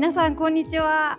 皆さんこんにちは。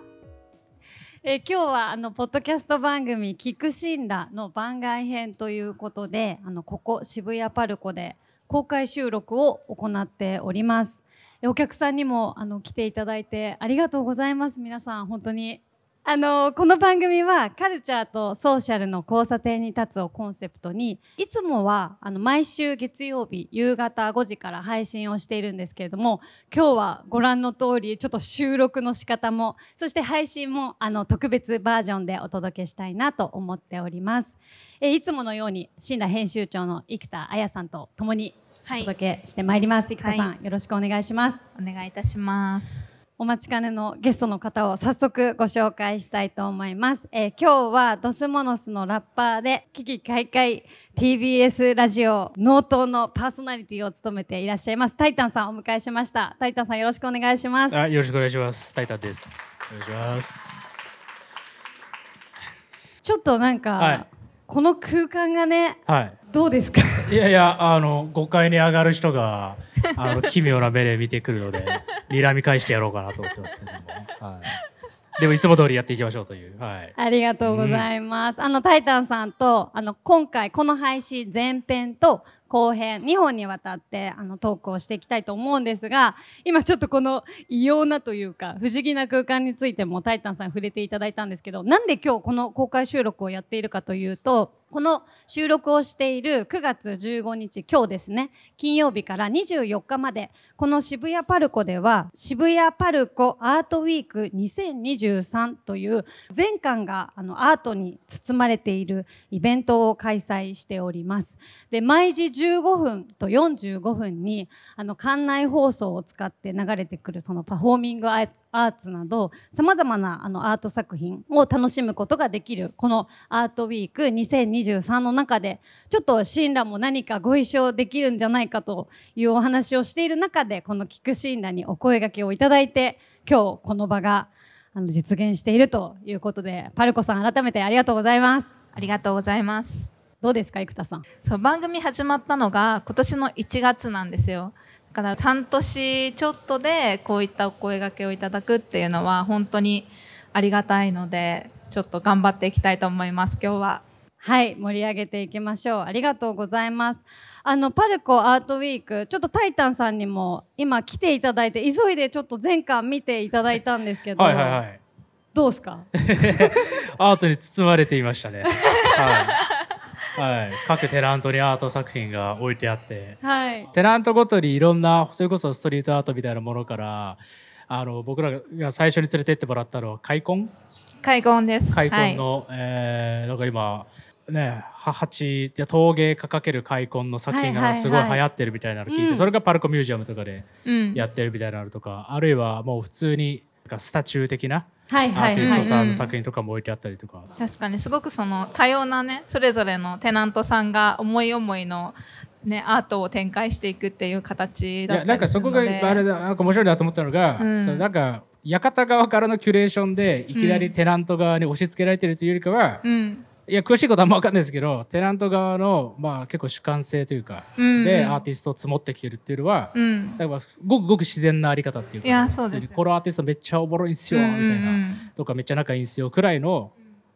えー今日はあのポッドキャスト番組「聞くシンラ」の番外編ということであのここ渋谷パルコで公開収録を行っております。えお客さんにもあの来ていただいてありがとうございます皆さん本当にあのこの番組はカルチャーとソーシャルの交差点に立つをコンセプトにいつもはあの毎週月曜日夕方5時から配信をしているんですけれども今日はご覧の通りちょっと収録の仕方もそして配信もあの特別バージョンでお届けしたいなと思っております。えいつものように新羅編集長の生田彩さんと共におはい、届けしてまいります。生田さん、はよろしくお願いします。お願いいたします。お待ちかねのゲストの方を早速ご紹介したいと思います。えー今日はドスモノスのラッパーで危機開会 TBS ラジオ納刀のパーソナリティを務めていらっしゃいますタイタンさんをお迎えしました。タイタンさんよろしくお願いします。あ、よろしくお願いします。タイタンです。お願いします。ちょっとなんか、はいこの空間がねはどうですか？い。いやいや、あの、5階に上がる人が、あの、奇妙な目で見てくるので、睨み返してやろうかなと思ってますけども。はい。でも、いつも通りやっていきましょうという。はい。ありがとうございます。あのタイタンさんとあの今回この配信前編と後編2本にわたってあのトークをしていきたいと思うんですが今ちょっとこの異様なというか不思議な空間についてもタイタンさん触れていただいたんですけどなんで今日この公開収録をやっているかというとこの収録をしている9月15日今日ですね金曜日から24日までこの渋谷パルコでは渋谷パルコアートウィーク2023という全館があのアートに包まれているイベントを開催しております。で毎時15分と45分にあの館内放送を使って流れてくるそのパフォーミングアーツなどさまざまなあのアート作品を楽しむことができるこのアートウィーク2023の中でちょっとシンラも何かご一緒できるんじゃないかというお話をしている中でこの聞くシンラにお声掛けをいただいて今日この場があの実現しているということでパルコさん改めてありがとうございますありがとうございます。どうですか生田さん？そう番組始まったのが今年の1月なんですよ。だから半年ちょっとでこういったお声掛けをいただくっていうのは本当にありがたいのでちょっと頑張っていきたいと思います今日は。はい盛り上げていきましょうありがとうございますあのパルコアートウィークちょっとタイタンさんにも今来ていただいて急いでちょっと前巻見ていただいたんですけど、はいはいはい。どうですか？アートに包まれていましたね。はい。はい。各テナントにアート作品が置いてあって、はい。テナントごとにいろんなそれこそストリートアートみたいなものからあの僕らが最初に連れてってもらったのは開墾？開墾です。開墾の、えーなんか今ねは八陶芸家かける開墾の作品はいはいはい。がすごい流行ってるみたいなの聞いて、うん。それがパルコミュージアムとかではい、うん、やってるみたいなのとか、あるいはもう普通にかスタチュー的なはいアーティストさんうんの作品とかも置いてあったりとか、確かにすごくその多様なねそれぞれのテナントさんが思い思いのねアートを展開していくっていう形いだったりやなんかそ。こがあれだなんか面白いなと思ったのが、うん。そのなんか館側からのキュレーションでいきなりテナント側に押し付けられてるというよりかは、うんいや詳しいことはあんま分かんないですけどテナント側の、まあ、結構主観性というか、うん。でアーティストを積もってきてるっていうのは、うん。だからごくごく自然なあり方っていうかいやそうですこのアーティストめっちゃおもろいんすよ、みたいな、うんとかめっちゃ仲いいんすよくらいの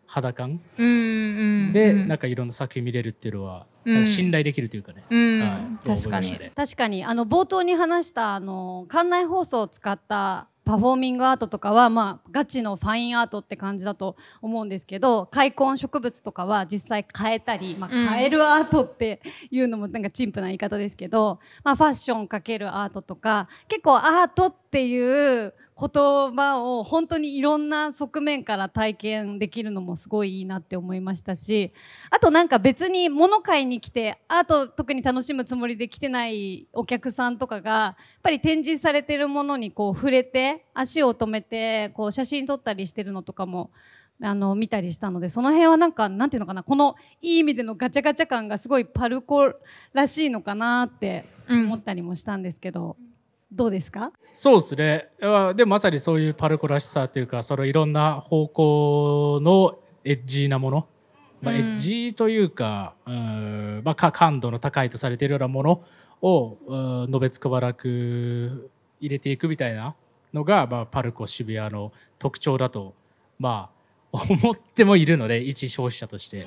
肌感。うんうんで、うん。なんかいろんな作品見れるっていうのは、うん。信頼できるというかね、うん。はい。確かに。確かに。あの冒頭に話したあの館内放送を使ったパフォーミングアートとかはまあガチのファインアートって感じだと思うんですけど開墾植物とかは実際変えたり、まあ、うん。変えるアートっていうのもなんか陳腐な言い方ですけど、まあ、ファッションかけるアートとか結構アートっていう言葉を本当にいろんな側面から体験できるのもすごいいいなって思いましたしあとなんか別に物買いに来てアート特に楽しむつもりで来てないお客さんとかがやっぱり展示されてるものにこう触れて足を止めてこう写真撮ったりしてるのとかもあの見たりしたのでその辺はなんかなんていうのかなこのいい意味でのガチャガチャ感がすごいパルコらしいのかなって思ったりもしたんですけど、どうですか？そうですね。あでもまさにそういうパルコらしさというかそのいろんな方向のエッジーなもの、まあ、うん。エッジーというか,、うんまあ、か感度の高いとされているようなものをうんのべつくばらく入れていくみたいなのが、まあ、パルコ渋谷の特徴だとまあ思ってもいるので一消費者として、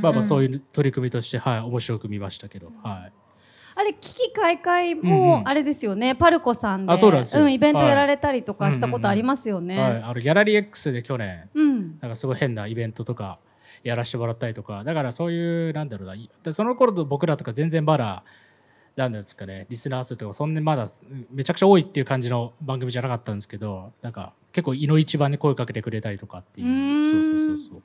まあ、まあそういう取り組みとして、はい、面白く見ましたけど、はい、あれ危機開会うんうん。もあれですよね、パルコさんでうなんイベントはい。やられたりとかしたことありますよね。はい、あのギャラリー X で去年うん。なんかすごい変なイベントとかやらせてもらったりとか。だからそういうなんだろうな。その頃と僕らとか全然まだなんですかね。リスナー数とかそんなにまだめちゃくちゃ多いっていう感じの番組じゃなかったんですけどなんか結構いの一番に声かけてくれたりとかっていう。そうそうそうそう。だ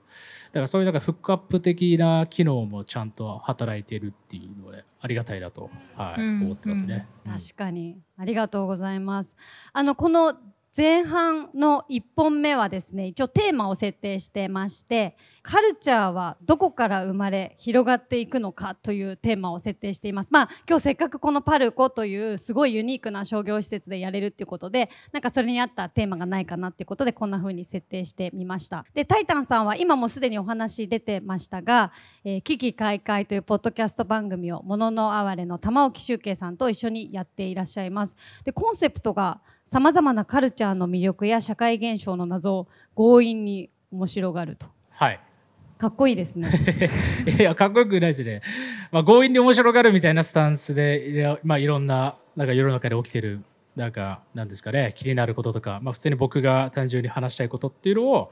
からそういうなんかフックアップ的な機能もちゃんと働いてるっていうのでありがたいなと、はいうん思ってますね。うん確かにありがとうございます。あのこの前半の1本目はですね一応テーマを設定してましてカルチャーはどこから生まれ広がっていくのかというテーマを設定しています。まあ今日せっかくこのパルコというすごいユニークな商業施設でやれるっていうことでなんかそれに合ったテーマがないかなっていうことでこんな風に設定してみました。でタイタンさんは今もすでにお話出てましたが「えー危機開会」というポッドキャスト番組を「もののあわれ」の玉置周慶さんと一緒にやっていらっしゃいます。でコンセプトがさまざまなカルチャーの魅力や社会現象の謎を強引に面白がると。はい。かっこいいですね。いやかっこよくないですね、まあ、強引に面白がるみたいなスタンスでいや,、まあ、いろんななんか世の中で起きてるなんかなんですかね。気になることとか、まあ、普通に僕が単純に話したいことっていうのを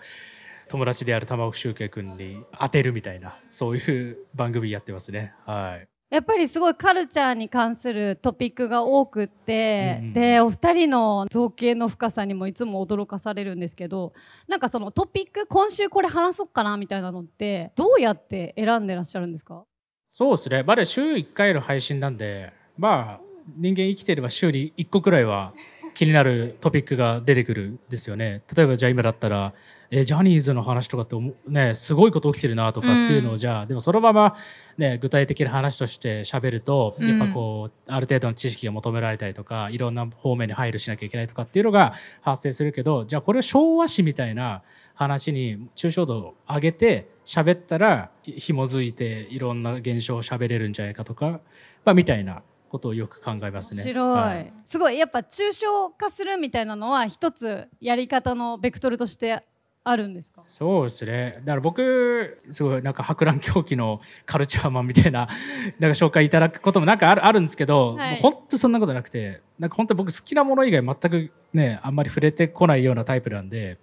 友達である玉置周慶君に当てるみたいなそういう番組やってますね。はいやっぱりすごいカルチャーに関するトピックが多くって、うんうん。でお二人の造形の深さにもいつも驚かされるんですけどなんかそのトピック今週これ話そうかなみたいなのってどうやって選んでらっしゃるんですか？そうですね。まだ週1回の配信なんでまあ人間生きてれば週に1個くらいは気になるトピックが出てくるんですよね。例えばじゃあ今だったらえジャニーズの話とかってねすごいこと起きてるなとかっていうのを、うん。じゃあでもそのまま、ね、具体的な話として喋ると、うん。やっぱこうある程度の知識が求められたりとかいろんな方面に配慮しなきゃいけないとかっていうのが発生するけどじゃあこれを昭和史みたいな話に抽象度を上げて喋ったらひ紐づいていろんな現象を喋れるんじゃないかとか、まあ、みたいなことをよく考えますね。はい。すごい。やっぱ抽象化するみたいなのは一つやり方のベクトルとしてあるんですか？そうですね。だから僕すごいなんか博覧狂気のカルチャーマンみたいな なんか紹介いただくこともなんかあるあるんですけど、はい。本当そんなことなくてなんか本当僕好きなもの以外全くねあんまり触れてこないようなタイプなんで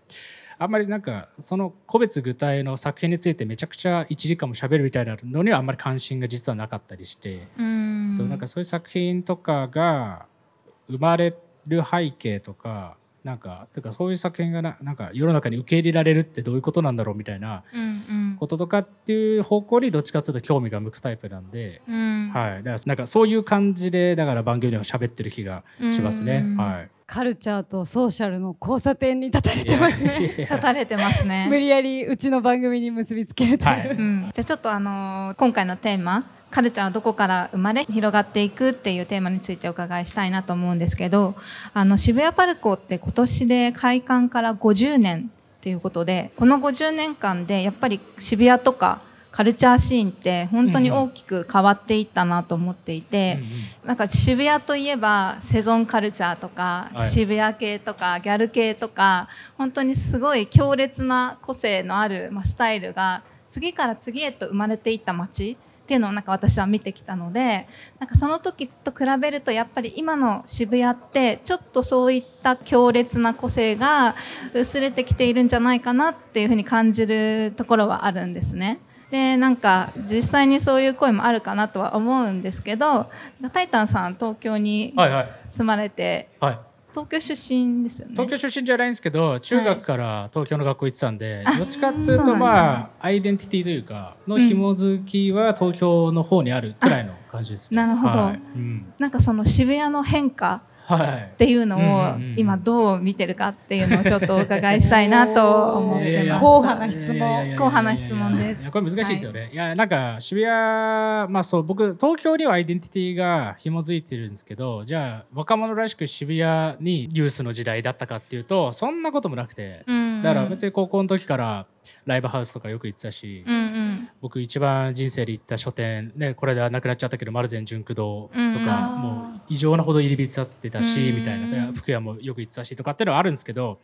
あんまりなんかその個別具体の作品についてめちゃくちゃ1時間も喋るみたいなのにはあんまり関心が実はなかったりして、うん。そうなんかそういう作品とかが生まれる背景とかなんかてかそういう作品がななんか世の中に受け入れられるってどういうことなんだろうみたいなこととかっていう方向にどっちかというと興味が向くタイプなんで、うん。はい、だからなんかそういう感じでだから番組でも喋ってる気がしますね。うんはい。カルチャーとソーシャルの交差点に立たれてますね。立たれてます無ね。理やりうちの番組に結びつけるという、はい。うん、じゃあちょっとあのー今回のテーマカルチャーはどこから生まれ広がっていくっていうテーマについてお伺いしたいなと思うんですけどあの渋谷パルコって今年で開館から50年っていうことでこの50年間でやっぱり渋谷とかカルチャーシーンって本当に大きく変わっていったなと思っていて、うんうん。なんか渋谷といえばセゾンカルチャーとか、はい。渋谷系とかギャル系とか本当にすごい強烈な個性のある、まあ、スタイルが次から次へと生まれていった街っていうのをなんか私は見てきたのでなんかその時と比べるとやっぱり今の渋谷ってちょっとそういった強烈な個性が薄れてきているんじゃないかなっていうふうに感じるところはあるんですね。でなんか実際にそういう声もあるかなとは思うんですけどタイタンさん東京にはいはい住まれてはい東京出身ですよね。東京出身じゃないんですけど中学から東京の学校行ってたんで、あどっちかっていうとまあアイデンティティというかの紐づきは東京の方にあるくらいの感じですね。あなるほど。はい。うん。なんかその渋谷の変化はいっていうのを今どう見てるかっていうのをちょっとお伺いしたいなと思ってます。硬派な質問硬派な質問です。これ難しいですよね。い、やなんか渋谷まあそう僕東京にはアイデンティティが紐づいてるんですけどじゃあ若者らしく渋谷にユースの時代だったかっていうとそんなこともなくて、だから別に高校の時からライブハウスとかよく行ってたし、うんうん。僕一番人生で行った書店ねこれではなくなっちゃったけど丸善純駆堂とか、うん。もう異常なほど入り浸ってたし、うん。みたいな。で福屋もよく行ってたしとかっていうのはあるんですけど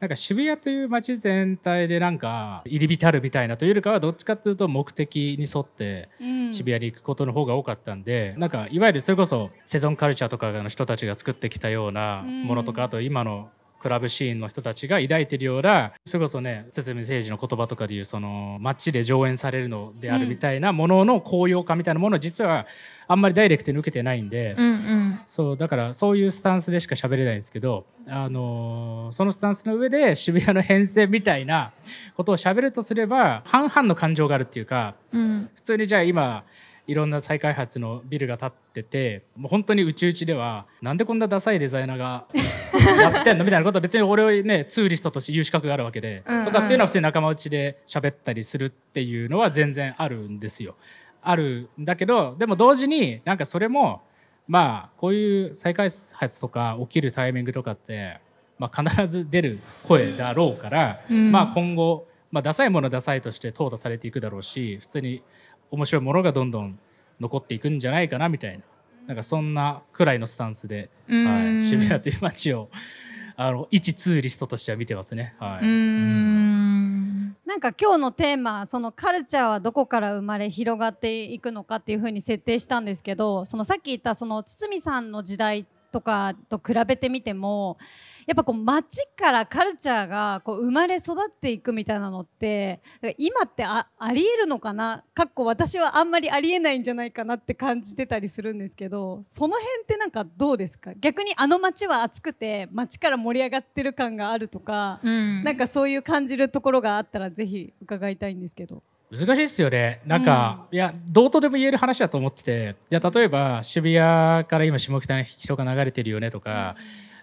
なんか渋谷という街全体でなんか入り浸るみたいなというよりかはどっちかっていうと目的に沿ってうん。渋谷に行くことの方が多かったんで、なんかいわゆるそれこそセゾンカルチャーとかの人たちが作ってきたようなものとか、あと今のクラブシーンの人たちが抱いてるようなそれこそね堤誠二の言葉とかでいうその街で上演されるのであるみたいなものの高揚感みたいなものを実はあんまりダイレクトに受けてないんで、うんうん。そうだからそういうスタンスでしか喋れないんですけど、あのーそのスタンスの上で渋谷の変遷みたいなことを喋るとすれば半々の感情があるっていうかうん。普通にじゃあ今いろんな再開発のビルが建っててもう本当にうちうちではなんでこんなダサいデザイナーがやってんのみたいなことは別に俺をねツーリストとして言う資格があるわけで、とかっていうのは普通に仲間内で喋ったりするっていうのは全然あるんですよ。あるんだけどでも同時になんかそれもまあこういう再開発とか起きるタイミングとかって、まあ、必ず出る声だろうから、うんまあ今後、まあ、ダサいものはダサいとして淘汰されていくだろうし普通に面白いものがどんどん残っていくんじゃないかなみたいな。なんかそんなくらいのスタンスで、うん。はい、渋谷という街をあの一ツーリストとしては見てますね。はい、うーん。なんか今日のテーマそのカルチャーはどこから生まれ広がっていくのかっていうふうに設定したんですけどそのさっき言ったその堤さんの時代とかと比べてみてもやっぱこう街からカルチャーがこう生まれ育っていくみたいなのって今ってあありえるのかな？かっこ私はあんまりありえないんじゃないかなって感じてたりするんですけどその辺ってなんかどうですか？逆にあの街は熱くて街から盛り上がってる感があるとか。うんなんかそういう感じるところがあったらぜひ伺いたいんですけど。難しいですよね。なんか、いやどうとでも言える話だと思ってて。じゃあ例えば渋谷から今下北に人が流れてるよねとか、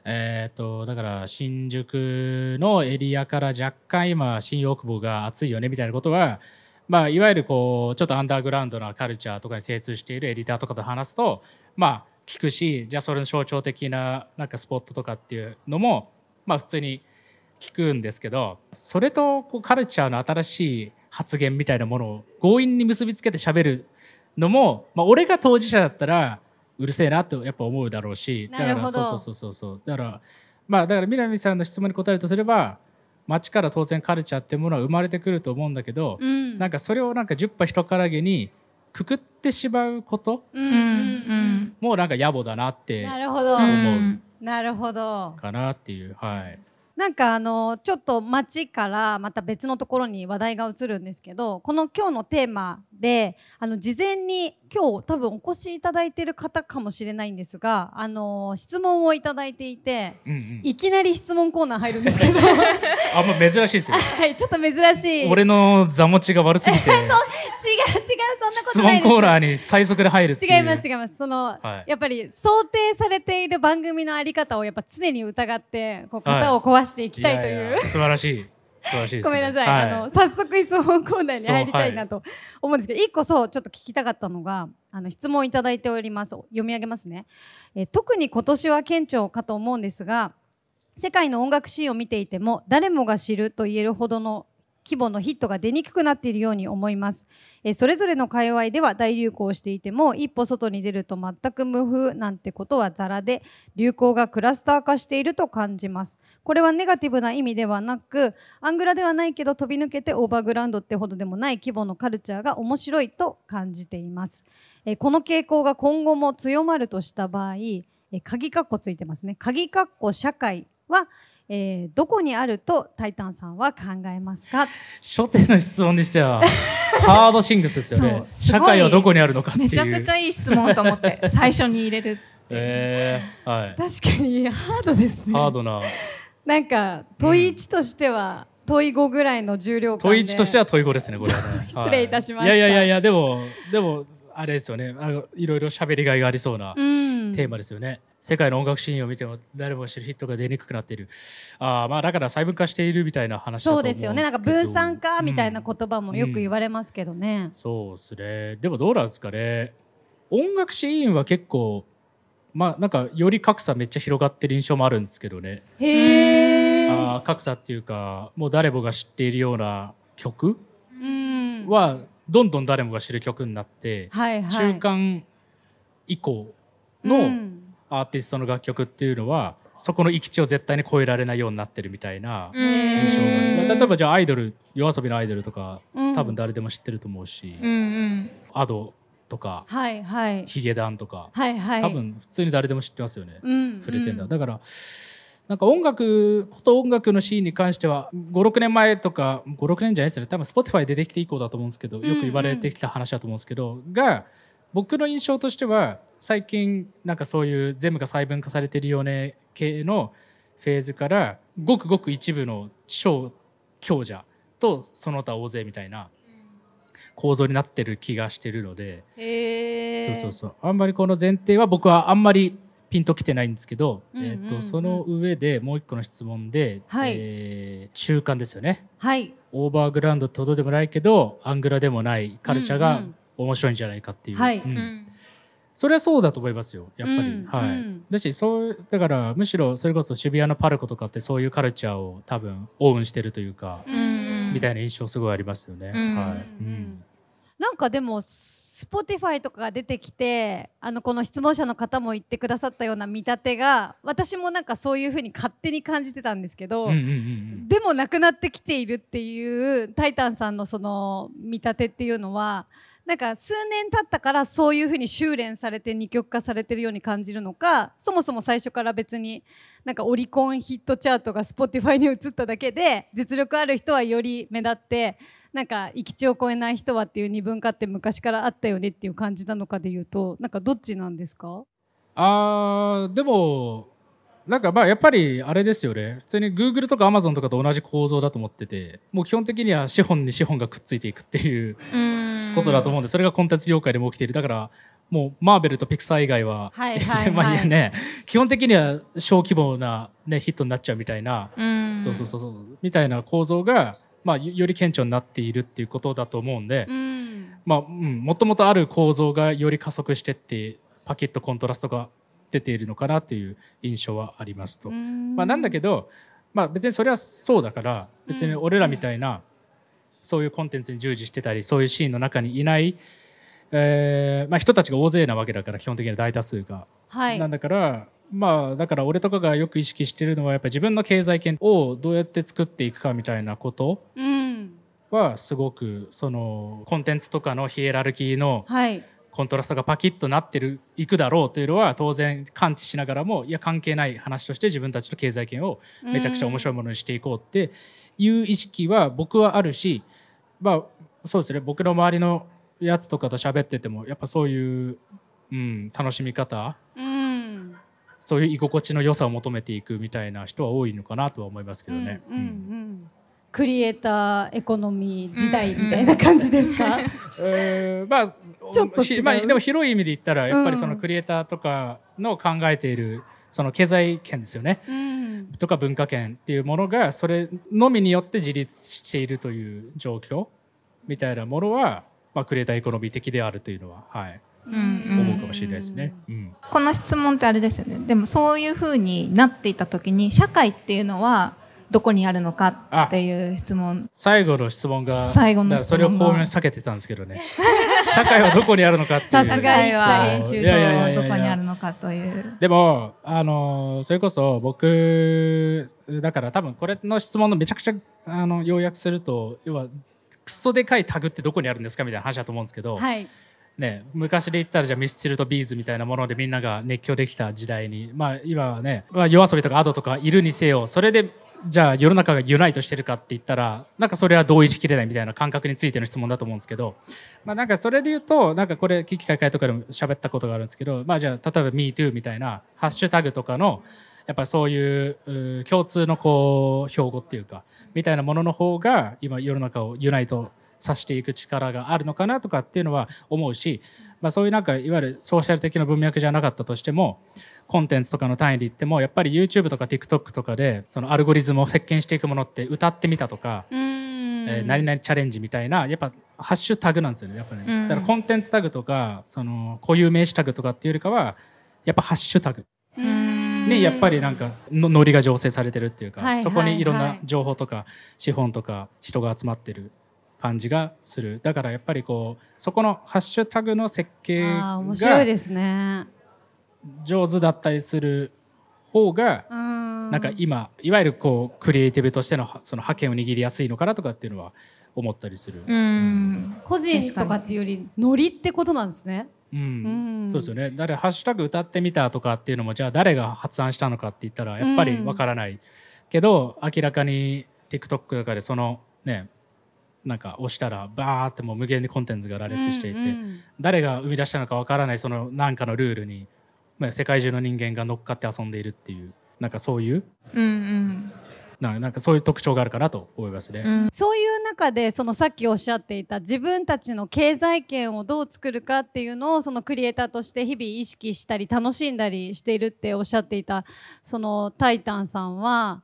えー、とだから新宿のエリアから若干今新大久保が熱いよねみたいなことは、まあ、いわゆるこうちょっとアンダーグラウンドなカルチャーとかに精通しているエディターとかと話すとまあ聞くしじゃあそれの象徴的ななんかスポットとかっていうのもまあ普通に聞くんですけどそれとこうカルチャーの新しい発言みたいなものを強引に結びつけて喋るのも、まあ、俺が当事者だったらうるせえなとやっぱ思うだろうしだからそうそうそうそうそう。だからまあだから南さんの質問に答えるとすれば街から当然カルチャーってものは生まれてくると思うんだけど、うん。なんかそれをなんか10羽人からげにくくってしまうことうん。うん。うなんか野暮だなってなるほど、うん。なるほど。かなっていう。はい。なんかあのちょっと街からまた別のところに話題が移るんですけどこの今日のテーマであの事前に今日多分お越しいただいている方かもしれないんですがあの質問をいただいていてうんうん、いきなり質問コーナー入るんですけど。あんま珍しいですよ。はいちょっと珍しい。俺の座持ちが悪すぎて。違う違うそんなこ質とないです。問コーナーに最速で入る違います違います。その、はい。やっぱり想定されている番組のあり方をやっぱ常に疑ってこうはい。型を壊していきたいという、やや素晴らしい。素晴らしいね、ごめんなさい、はあの早速質問コーナーに入りたいなと思うんですけど、一個そうちょっと聞きたかったのがあの質問いただいております。読み上げますね、えー特に今年は顕著かと思うんですが世界の音楽シーンを見ていても誰もが知ると言えるほどの規模のヒットが出にくくなっているように思います、えそれぞれの界隈では大流行していても一歩外に出ると全く無風なんてことはザラで流行がクラスター化していると感じます。これはネガティブな意味ではなくアングラではないけど飛び抜けてオーバーグラウンドってほどでもない規模のカルチャーが面白いと感じています、この傾向が今後も強まるとした場合、え鍵括弧ついてますね。鍵括弧社会は、えーどこにあるとタイタンさんは考えますか？初手の質問にしては ハードシングスですよそね社会はどこにあるのかっていう。めちゃくちゃいい質問と思って最初に入れるえーはい。確かにハードですね。ハードな。なんか問い1としては、問い5ぐらいの重量感で。問い1としては問い5ですねこれはね。失礼いたしました。はいいやいやいやいやでもでもあれですよね。あのいろいろ喋りがいがありそうなうん。テーマですよね、世界の音楽シーンを見ても誰もが知るヒットが出にくくなっている。あーまあだから細分化しているみたいな話そうですよね。なんか分散化みたいなうん言葉もよく言われますけどね、そうですね。でもどうなんですかね。音楽シーンは結構まあなんかより格差めっちゃ広がってる印象もあるんですけどね。へえあまあ格差っていうかもう誰もが知っているような曲うん。はどんどん誰もが知る曲になって、はいはい。中間以降うのんアーティストの楽曲っていうのはそこの域地を絶対に超えられないようになってるみたいなうん。印象が例えばじゃあアイドル夜遊びのアイドルとかうん。多分誰でも知ってると思うし、うんうん。アドとかはいはい。ヒゲダンとかはいはい。多分普通に誰でも知ってますよね、うん。触れてんだ、うんだからなんか音楽こと音楽のシーンに関しては56年前とか56年じゃないですよね。多分 Spotify 出てきて以降だと思うんですけどよく言われてきた話だと思うんですけど、が僕の印象としては最近なんかそういう全部が細分化されてるよね系のフェーズからごくごく一部の超強者とその他大勢みたいな構造になってる気がしてるので、そうそうそう。あんまりこの前提は僕はあんまりピンときてないんですけど、うんうんうんえー、とその上でもう一個の質問で、はい。えー中間ですよね。はい。オーバーグラウンドってほどでもないけどアングラでもないカルチャーがうんうん面白いんじゃないかっていう、はい。うん。うん。それはそうだと思いますよやっぱり、うん。はい、うん。だしそうだからむしろそれこそ渋谷のパルコとかってそういうカルチャーを多分オウンしてるというか、うんみたいな印象すごいありますよね、うん。はい、うん。なんかでも Spotify とかが出てきてあのこの質問者の方も言ってくださったような見立てが私もなんかそういうふうに勝手に感じてたんですけど、うんうんうんうん。でもなくなってきているっていうタイタンさんのその見立てっていうのはなんか数年経ったからそういうふうに修練されて二極化されてるように感じるのかそもそも最初から別になんかオリコンヒットチャートが Spotify に移っただけで実力ある人はより目立ってなんか行き地を超えない人はっていう二分化って昔からあったよねっていう感じなのかでいうとなんかどっちなんですか？あーでもなんかまあやっぱりあれですよね。普通に Google とか Amazon とかと同じ構造だと思っててもう基本的には資本に資本がくっついていくっていううん。ことだと思うんでそれがコンテンツ業界でも起きている。だからもうマーベルとピクサー以外は、はいはい ね。基本的には小規模な、ね、ヒットになっちゃうみたいな、うん。そうそうそうそうみたいな構造が、まあ、よより顕著になっているっていうことだと思うんで、うん。まあうん、もともとある構造がより加速してってパキッとコントラストが出ているのかなっていう印象はありますと。まあ、なんだけど、まあ、別にそれはそうだから別に俺らみたいなそういうコンテンツに従事してたりそういうシーンの中にいない、えーまあ、人たちが大勢なわけだから基本的に大多数が。はい。なんだからまあだから俺とかがよく意識してるのはやっぱり自分の経済圏をどうやって作っていくかみたいなことうん。はすごくそのコンテンツとかのヒエラルキーのはいコントラストがパキッとなってるいくだろうというのは当然感知しながらもいや関係ない話として自分たちの経済圏をめちゃくちゃ面白いものにしていこうっていう意識は僕はあるしまあそうですね。僕の周りのやつとかと喋っててもやっぱそういう、うん、楽しみ方うん。そういう居心地の良さを求めていくみたいな人は多いのかなとは思いますけどね。うんうんうんクリエイターエコノミー時代みたいな感じですか、えーまあちょっとまあ、でも広い意味で言ったらやっぱりそのうんクリエイターとかの考えているその経済圏ですよね。うん。とか文化圏っていうものがそれのみによって自立しているという状況みたいなものは、まあ、クリエイターエコノミー的であるというのは、はい、うんうん。思うかもしれないですね。うん。この質問ってあれですよね。でもそういうふうになっていた時に社会っていうのはどこにあるのかっていう質問。最後の質問が最後のだからそれを巧妙に避けてたんですけどね。社会はどこにあるのかっていう。社会は編集長いやいやいやいやどこにあるのかという。でもあのそれこそ僕だから多分これの質問のめちゃくちゃあの要約すると要はクソでかいタグってどこにあるんですかみたいな話だと思うんですけど、はい。ね、昔で言ったらじゃあミスチルとビーズみたいなものでみんなが熱狂できた時代にまあ今はね、まあ、夜遊びとかアドとかいるにせよそれでじゃあ世の中がユナイトしてるかって言ったらなんかそれは同意しきれないみたいな感覚についての質問だと思うんですけど、まあ、なんかそれで言うとなんかこれ危機開会とかでも喋ったことがあるんですけど、まあ、じゃあ例えば「MeToo」みたいなハッシュタグとかのやっぱそういう共通のこう標語っていうかみたいなものの方が今世の中をユナイトさせていく力があるのかなとかっていうのは思うし、まあ、そういうなんかいわゆるソーシャル的な文脈じゃなかったとしてもコンテンツとかの単位で言ってもやっぱり YouTube とか TikTok とかでそのアルゴリズムを席巻していくものって歌ってみたとか、うん。えー何々チャレンジみたいなやっぱハッシュタグなんですよねやっぱね、うん。だからコンテンツタグとかその固有名詞タグとかっていうよりかはやっぱハッシュタグ。うん。にやっぱりなんかのノリが醸成されてるっていうか、はいそこにいろんはいはない情報とか資本とか人が集まってる感じがするだからやっぱりこうそこのハッシュタグの設計あー面白いがですね上手だったりする方がうん。なんか今いわゆるこうクリエイティブとしてのその覇権を握りやすいのかなとかっていうのは思ったりする。うん。個人とかっていうよりノリってことなんですね。うん。うん。そうですよね。だからハッシュタグ歌ってみたとかっていうのもじゃあ誰が発案したのかって言ったらやっぱりわからない、けど明らかに TikTok とかでそのねなんか押したらバーってもう無限にコンテンツが羅列していて、誰が生み出したのかわからないその何かのルールに、まあ、世界中の人間が乗っかって遊んでいるっていうなんかそういううんうん。ななんかそういう特徴があるかなと思いますね。うん。そういう中でそのさっきおっしゃっていた自分たちの経済圏をどう作るかっていうのをそのクリエイターとして日々意識したり楽しんだりしているっておっしゃっていたそのタイタンさんは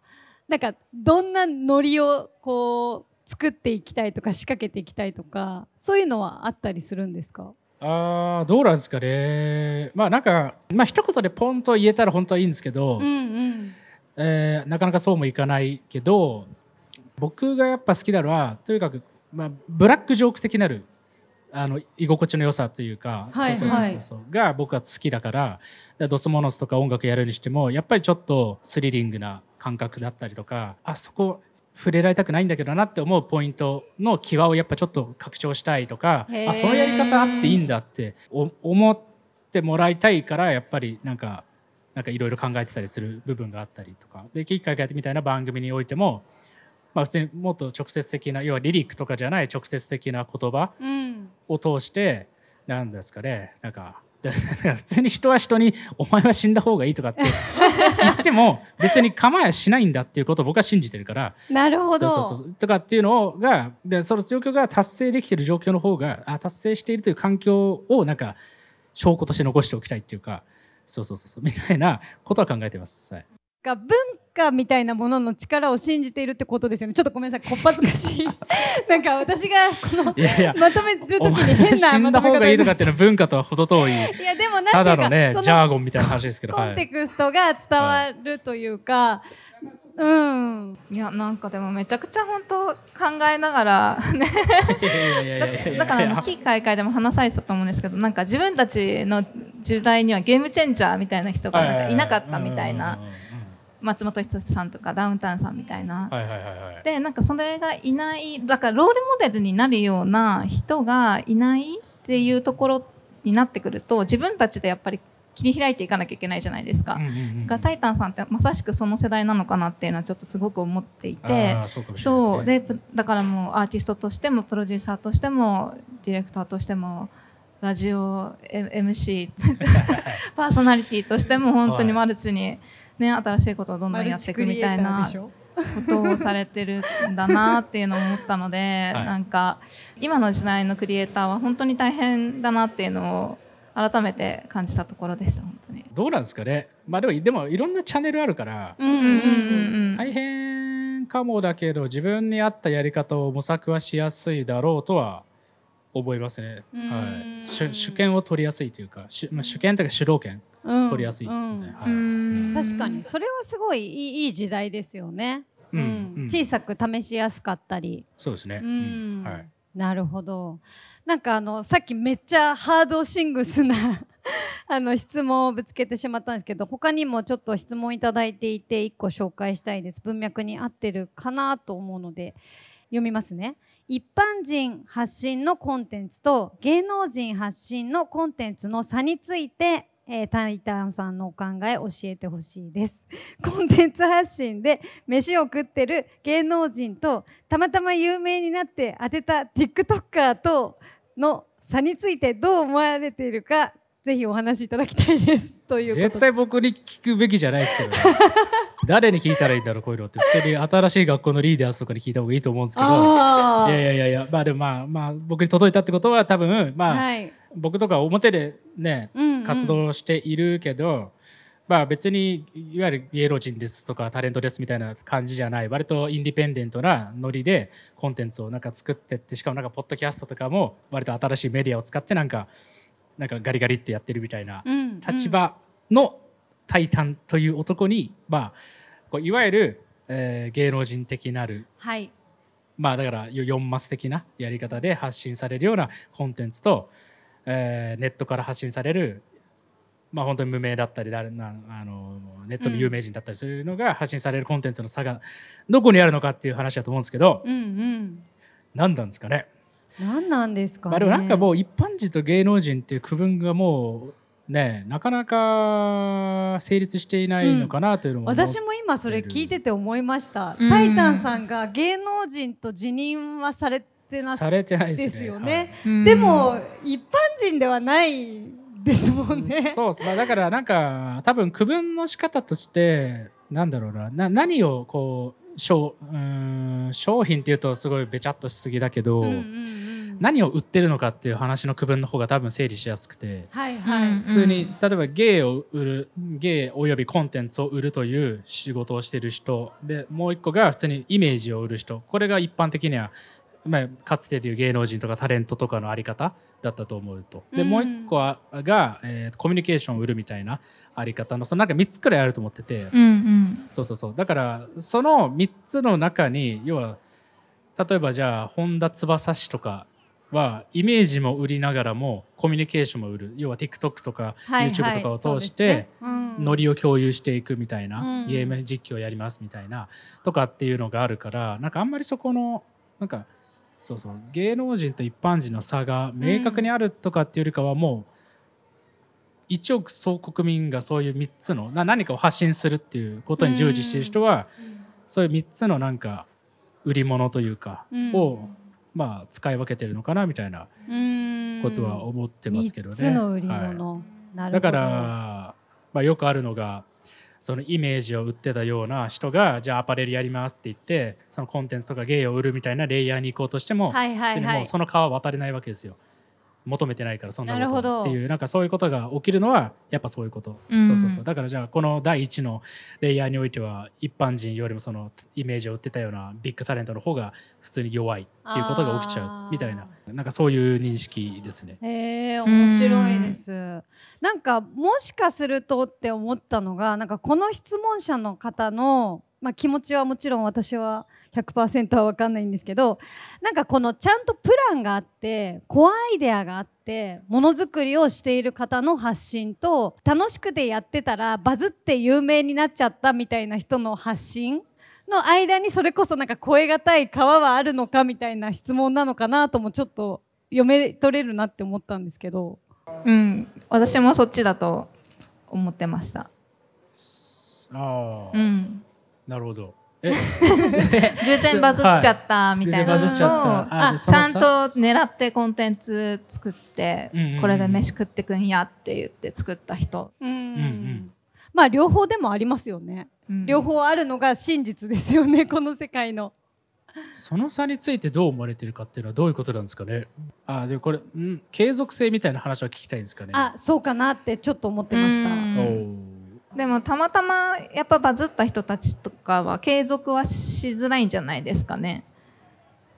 なんかどんなノリをこう作っていきたいとか仕掛けていきたいとかそういうのはあったりするんですか？あーどうなんですかね。まあなんかまあ一言でポンと言えたら本当はいいんですけど、うんうん。えーなかなかそうもいかないけど僕がやっぱ好きなのはとにかく、まあ、ブラックジョーク的なるあの居心地の良さというか、はいそうそうそうそうが僕は好きだからだからドスモノスとか音楽やるにしてもやっぱりちょっとスリリングな感覚だったりとかあそこ触れられたくないんだけどなって思うポイントの際をやっぱちょっと拡張したいとかあそのやり方あっていいんだってお思ってもらいたいからやっぱりなんかなんかいろいろ考えてたりする部分があったりとか。で「キッカーみたいな番組においても、まあ、普通にもっと直接的な要はリリックとかじゃない直接的な言葉うん。を通してなんですかねなんかで 普通に人は人に「お前は死んだ方がいい」とかって 言っても別に構えはしないんだっていうことを僕は信じてるから。なるほど。そうそうそう。とかっていうのがでその状況が達成できてる状況の方があ達成しているという環境をなんか証拠として残しておきたいっていうか。そうそうそうそう。みたいなことは考えてます。はいが文化みたいなものの力を信じているってことですよね。ちょっとごめんなさい。こっぱずかしい。なんか私がこのまとめるときおに前変な死んだ方方がいいとかっていうのは文化とは程遠い。ういやでもなんかただのねそジャーゴンみたいな話ですけど、コンテクストが伝わるというか、うん。いやなんかでもめちゃくちゃ本当考えながらね。だからあのキー開会でも話されてたと思うんですけどなんか自分たちの時代にはゲームチェンジャーみたいな人がなんかいなかったみたいな。うんうんうん松本人志さんとかダウンタウンさんみたいな。はいはいはいはい。でなんかそれがいないだからロールモデルになるような人がいないっていうところになってくると自分たちでやっぱり切り開いていかなきゃいけないじゃないですか。うんうんうんがタイタンさんってまさしくその世代なのかなっていうのはちょっとすごく思っていて。そうかもしれないそうですね。でプだからもうアーティストとしてもプロデューサーとしてもディレクターとしてもラジオ MC パーソナリティとしても本当にマルチに、ね、新しいことをどんどんやっていくみたいなことをされてるんだなっていうのを思ったので、はい。なんか今の時代のクリエイターは本当に大変だなっていうのを改めて感じたところでした本当に。どうなんですかね？まあでもでもいろんなチャンネルあるから大変かもだけど自分に合ったやり方を模索はしやすいだろうとは思いますね、うん。はい、主主権を取りやすいというか主,、まあ、主権というか主導権。うん取りやすい確かに。それはすごいいいいい時代ですよね、うん。小さく試しやすかったり。そうですね、ううん。んはい、なるほど。なんかあのさっきめっちゃハードシングスな あの質問をぶつけてしまったんですけど他にもちょっと質問いただいていて1個紹介したいです。文脈に合ってるかなと思うので読みますね。一般人発信のコンテンツと芸能人発信のコンテンツの差について、えータイタンさんのお考え教えてほしいです。コンテンツ発信で飯を食ってる芸能人とたまたま有名になって当てた TikToker との差についてどう思われているかぜひお話しいただきたいです。という絶対僕に聞くべきじゃないですけど。ね 誰に聞いたらいいんだろうこういうのって。普通に新しい学校のリーダーズとかに聞いた方がいいと思うんですけど。いやいやいやいやまあでもまあまあ僕に届いたってことは多分まあ、はい僕とか表でねうんうん。活動しているけど、まあ別にいわゆる芸能人ですとかタレントですみたいな感じじゃない。割とインディペンデントなノリでコンテンツをなんか作ってってしかもなんかポッドキャストとかも割と新しいメディアを使ってなんかなんかガリガリってやってるみたいな立場のタイタンという男に、まあ、こういわゆる、えー芸能人的なるはい。まあだから4マス的なやり方で発信されるようなコンテンツと、えーネットから発信されるまあ本当に無名だったり誰なあのネットの有名人だったりするのが発信されるコンテンツの差がどこにあるのかっていう話だと思うんですけどうんうん。何なんですかね。何なんですかね。まあでもなんかもう一般人と芸能人っていう区分がもうねなかなか成立していないのかなというのも思う、私も今それ聞いてて思いました、うん。タイタンさんが芸能人と辞任はされてなされてないですね。ですよね。うん。でも一般人ではないですもはいんね。そうまあ、だからなんか多分区分の仕方としてなんだろうな。な何をこう商うーん商品っていうとすごいべちゃっとしすぎだけど、うんうんうん。何を売ってるのかっていう話の区分の方が多分整理しやすくて。はいはい、うん普通に例えば芸を売る芸およびコンテンツを売るという仕事をしている人。でもう一個が普通にイメージを売る人。これが一般的には、まあ、かつてでいう芸能人とかタレントとかのあり方だったと思うと。でうん。もう一個はが、えーコミュニケーションを売るみたいなあり方のそのなんか3つくらいあると思ってて、うんうん。そうそうそう。だからその3つの中に要は例えばじゃあ本田翼氏とかはイメージも売りながらもコミュニケーションも売る。要は TikTok とか YouTube とかを通して、ノリを共有していくみたいな、うん。ゲーム実況やりますみたいなとかっていうのがあるからなんかあんまりそこのなんかそうそう。芸能人と一般人の差が明確にあるとかっていうよりかはもう一億総国民がそういう3つのな何かを発信するっていうことに従事している人は、そういう3つのなんか売り物というか、うん。をまあ使い分けてるのかなみたいなうん。ことは思ってますけどね。三つの売りはい。物、なるほど。だから、まあ、よくあるのがそのイメージを売ってたような人がじゃあアパレルやりますって言ってそのコンテンツとか芸を売るみたいなレイヤーに行こうとしても、はいはいその川は渡れないわけですよ求めてないからそんなことっていうなんかそういうことが起きるのはやっぱそういうこと、うん。そうそうそう。だからじゃあこの第一のレイヤーにおいては一般人よりもそのイメージを売ってたようなビッグタレントの方が普通に弱いっていうことが起きちゃうみたいな。なんかそういう認識ですね。へえ面白いです。なんかもしかするとって思ったのがなんかこの質問者の方の、まあ、気持ちはもちろん私は100%は分かんないんですけどなんかこのちゃんとプランがあってコアアイデアがあってものづくりをしている方の発信と楽しくてやってたらバズって有名になっちゃったみたいな人の発信の間にそれこそなんか超え難い川はあるのかみたいな質問なのかなともちょっと読め取れるなって思ったんですけど。うん私もそっちだと思ってました。ああ、うんなるほど。え？偶然バズっちゃったみたいなのと、偶然バズっちゃんと狙ってコンテンツ作って、うんうんうん。これで飯食ってくんやって言って作った人、うんん。まあ両方でもありますよね、うん。両方あるのが真実ですよね この世界の。その差についてどう思われてるかっていうのはどういうことなんですかね？あでもこれ、ん、継続性みたいな話は聞きたいんですかね？あそうかなってちょっと思ってました。うんでもたまたまやっぱバズった人たちとかは継続はしづらいんじゃないですかね。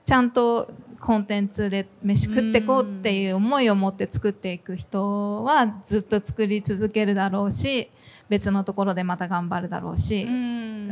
ちゃんとコンテンツで飯食ってこうっていう思いを持って作っていく人はずっと作り続けるだろうし別のところでまた頑張るだろうし、ううん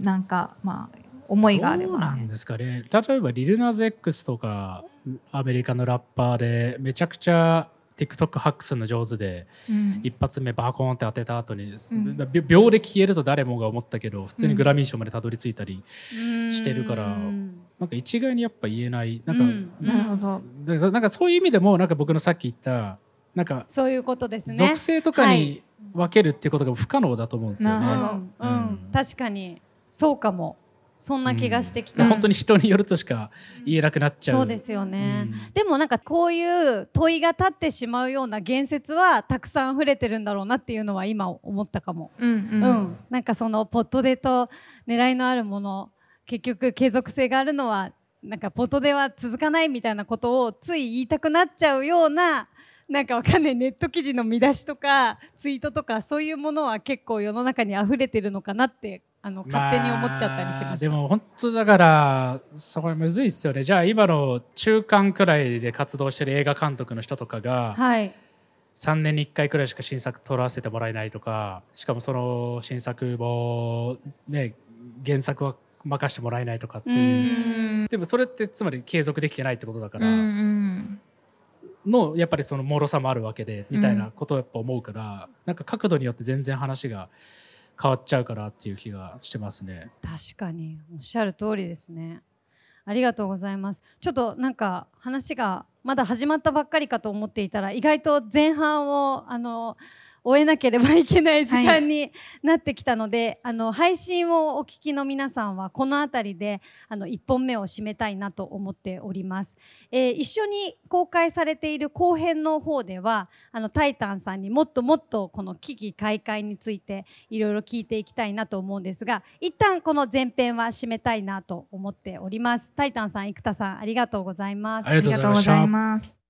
んなんかまあ思いがあれば。どうなんですかね。例えばリルナズ X とかアメリカのラッパーでめちゃくちゃ TikTok ハックするの上手でうん。一発目バコーンって当てた後に、ん。び秒で消えると誰もが思ったけど普通にグラミー賞までたどり着いたり、してるからうん。なんか一概にやっぱ言えない。なんか、うん。なるほど。なんかそういう意味でもなんか僕のさっき言ったなんかそういうことですね。属性とかはい。に分けるっていうことが不可能だと思うんですよね。うん。確かに。そうかもそんな気がしてきた、うん本当に人によるとしか言えなくなっちゃう。そうですよね、うん。でもなんかこういう問いが立ってしまうような言説はたくさん溢れてるんだろうなっていうのは今思ったかも、うんううん。んなんかそのポットでと狙いのあるもの結局継続性があるのはなんかポットでは続かないみたいなことをつい言いたくなっちゃうようななんかわかんない。ネット記事の見出しとかツイートとかそういうものは結構世の中に溢れてるのかなってあの勝手に思っちゃったりしました。あでも本当だからそこむずいっすよね。じゃあ今の中間くらいで活動してる映画監督の人とかが、はい、3年に1回くらいしか新作撮らせてもらえないとかしかもその新作もね原作は任せてもらえないとかっていう、うん。でもそれってつまり継続できてないってことだかうんうら、ん。のやっぱりその脆さもあるわけでみたいなことをやっぱ思うから、なんか角度によって全然話が変わっちゃうからっていう気がしてますね。確かに。おっしゃる通りですね。ありがとうございます。ちょっとなんか話がまだ始まったばっかりかと思っていたら意外と前半をあの終えなければいけない時間になってきたので、あの配信をお聞きの皆さんはこの辺りであの1本目を締めたいなと思っております、えー一緒に公開されている後編の方ではあのタイタンさんにもっともっとこの危機開会についていろいろ聞いていきたいなと思うんですが一旦この前編は締めたいなと思っております。タイタンさん生田さんありがとうございます。ありがとうございました。ありがとうございます